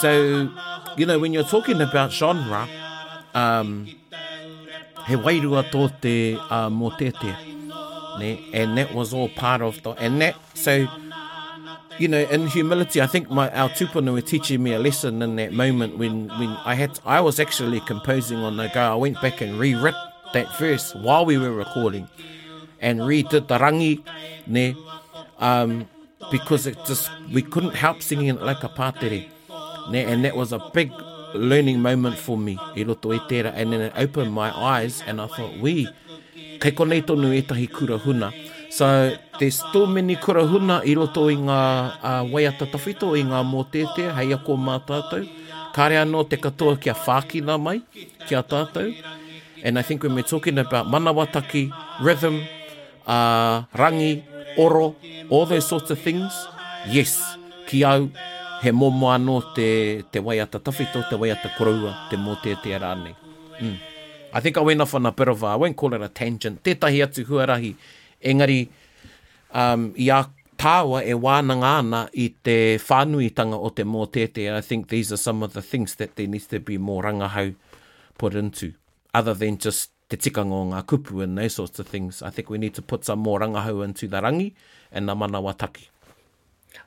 So, you know, when you're talking about genre, um, he wairua tō te uh, motete, ne? and that was all part of the, and that, so, you know, in humility, I think my our tupuna were teaching me a lesson in that moment when, when I had, to, I was actually composing on the go, I went back and rewrote that verse while we were recording, and redid the rangi, ne? Um, because it just we couldn't help singing it like a pātere. Ne? And that was a big learning moment for me i roto i tērā. And then it opened my eyes and I thought, we, kei konei tonu ētahi kura huna. So there's still many kura huna i roto i ngā uh, waiata tawhito, i ngā mōtētea, hei ako mā tātou. Kāre anō te katoa kia whākina mai, kia tātou. And I think when we're talking about manawataki, rhythm, a Rangi, Oro, all those sorts of things, yes, ki au, he momo anō te, te waiata tawhito, te waiata koroua, te mōteatea rānei. Mm. I think I went off on a bit of a, I won't call it a tangent, tētahi atu huarahi, engari, um, i a tāua e wānanga ana i te whānuitanga o te mōteatea, I think these are some of the things that there needs to be more rangahau put into, other than just te tikanga o ngā kupu and those sorts of things. I think we need to put some more rangahau into the rangi and the manawataki.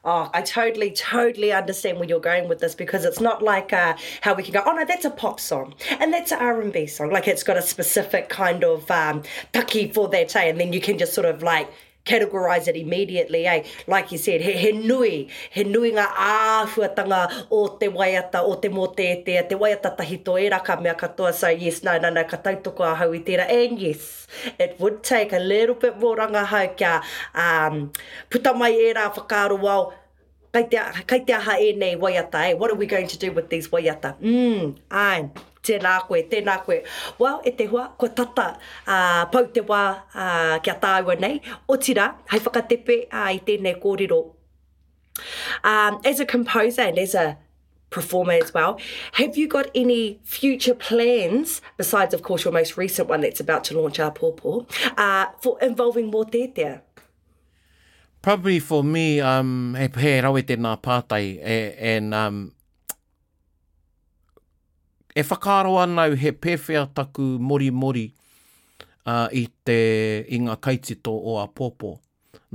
Oh, I totally, totally understand where you're going with this because it's not like uh, how we can go, oh no, that's a pop song and that's an R&B song. Like it's got a specific kind of um, taki for that day, eh? and then you can just sort of like categorise it immediately, eh? Like you said, he nui, he nui ngā āhuatanga o te waiata, o te mōteatea, te waiata tahito, ērā ka mea katoa. So yes, no, no, no, ka tautoko ahau i tērā. And yes, it would take a little bit more rangahau kia puta mai ērā whakaaro wao, Kei te, kei te aha ēnei waiata, eh? What are we going to do with these waiata? Umm, āe, tēnā koe, tēnā koe. Well, e te hoa, kua tata uh, pau te wā uh, kia tāua nei. Otira, hei whakatepe uh, i tēnei kōrero. Um, as a composer and as a performer as well. Have you got any future plans, besides, of course, your most recent one that's about to launch our Pōpō, uh, for involving more tētea? Probably for me, um, he, he rawe tēnā pātai, e, and um, e whakaaro ana au he pēwhea taku morimori uh, i, te, i ngā kaitito o apōpō,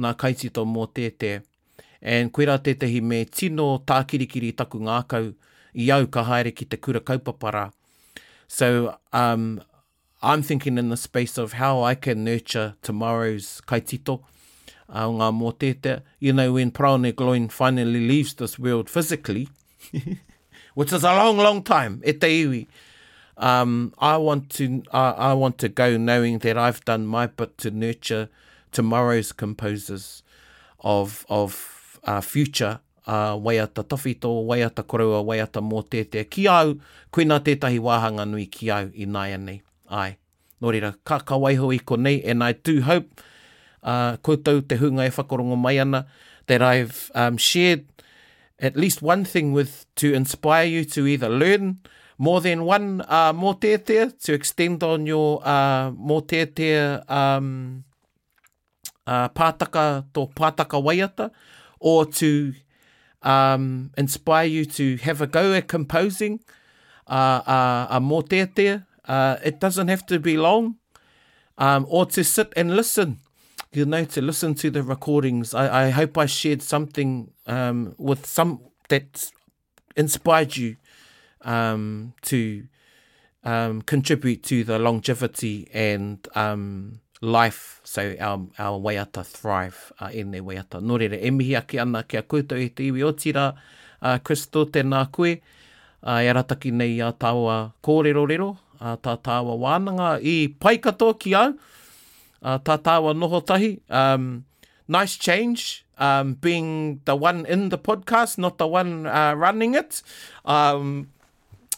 nā kaitito mō tētē. And koirā tētehi me tino tākirikiri taku ngākau i au ka haere ki te kura kaupapa rā. So, um, I'm thinking in the space of how I can nurture tomorrow's kaitito uh, o ngā mō tete. You know, when Praone Gloin finally leaves this world physically, which is a long, long time. E te iwi. Um, I want to, uh, I want to go knowing that I've done my bit to nurture tomorrow's composers of of our uh, future. ā, waiata tawhito, waiata koroua, waiata mōteatea ki a au, koinā tētahi wāhanga nui ki au ināianei. Āe. Nō reira, ka, ka waiho i konei, and I do hope, ā, koutou te hunga e whakarongo mai ana, that I've, um, shared at least one thing with, to inspire you to either learn more than one, ā, mōteatea, to extend on your, ā, mōteatea, um, uh pataka to pataka waiata or to um inspire you to have a go at composing uh uh a more tea uh it doesn't have to be long um or to sit and listen you know to listen to the recordings i i hope i shared something um with some that inspired you um, to um, contribute to the longevity and um, life, so our, our waiata thrive, uh, ēnei waiata. Nō reira, e mihi ake ana ki a koutou e te iwi Otira, uh, Crystal, tēnā koe, uh, e arataki nei i a tāua kōrerorero, uh, tā tāua wānanga i pai katoa ki au, uh, tā tāua nohotahi, um, Nice change, um, being the one in the podcast, not the one uh, running it, um,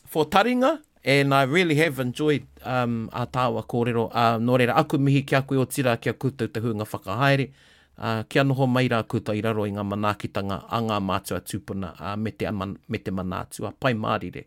for taringa, and I really have enjoyed um, a tāua kōrero. Uh, nō reira, aku mihi ki a koe o tira ki a koutou te hunga whakahaere, uh, kia noho mai rā koutou i raro i ngā manaakitanga a ngā mātua tūpuna uh, me, te, me te mana atua. Pai mārire.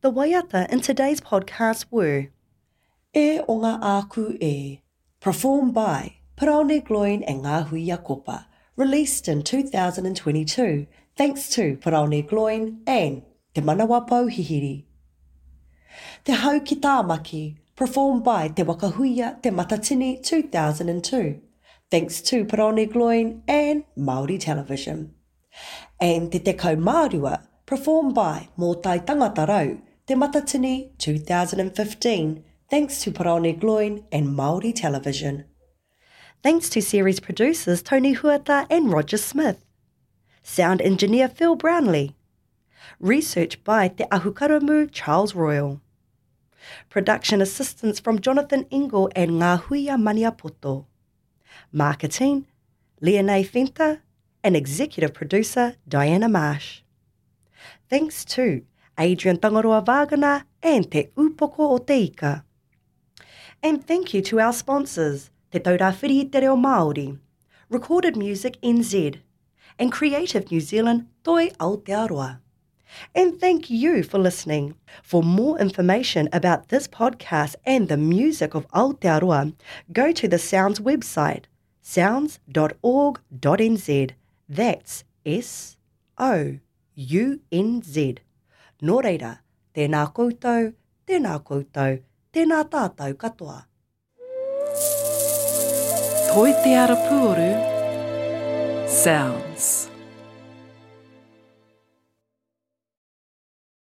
The waiata in today's podcast were. E o ngā āku e. Performed by Paraone Gloyne and Ngāhuia Kopa Released in 2022 Thanks to Paraone Gloyne and Te Manawa Pou Hihiri Te Hau ki Tāmaki Performed by Te Wakahuia Te Matatini 2002 Thanks to Paraone Gloyne and Māori Television. and Te Tekau Marua, performed by Mōtai Tangata Rau, Te Matatini 2015, thanks to Parone Gloin and Māori Television. Thanks to series producers Tony Huata and Roger Smith. Sound engineer Phil Brownlee. Research by Te Ahukaramu Charles Royal. Production assistance from Jonathan Ingle and Ngahuia Maniapoto. Marketing, Lianay Fenta and Executive Producer Diana Marsh. Thanks to Adrian Tangaroa Vagana and Te Upoko o Te Ika. And thank you to our sponsors Te Taura Whiri i te Reo Māori, Recorded Music NZ and Creative New Zealand Toi Aotearoa. And thank you for listening. For more information about this podcast and the music of Aotearoa, go to the Sounds website, sounds.org.nz. That's S O U N Z. Nō reira, tēnā koutou, tēnā koutou, tēnā tātou katoa. Toi Te Ara Pūoru sounds.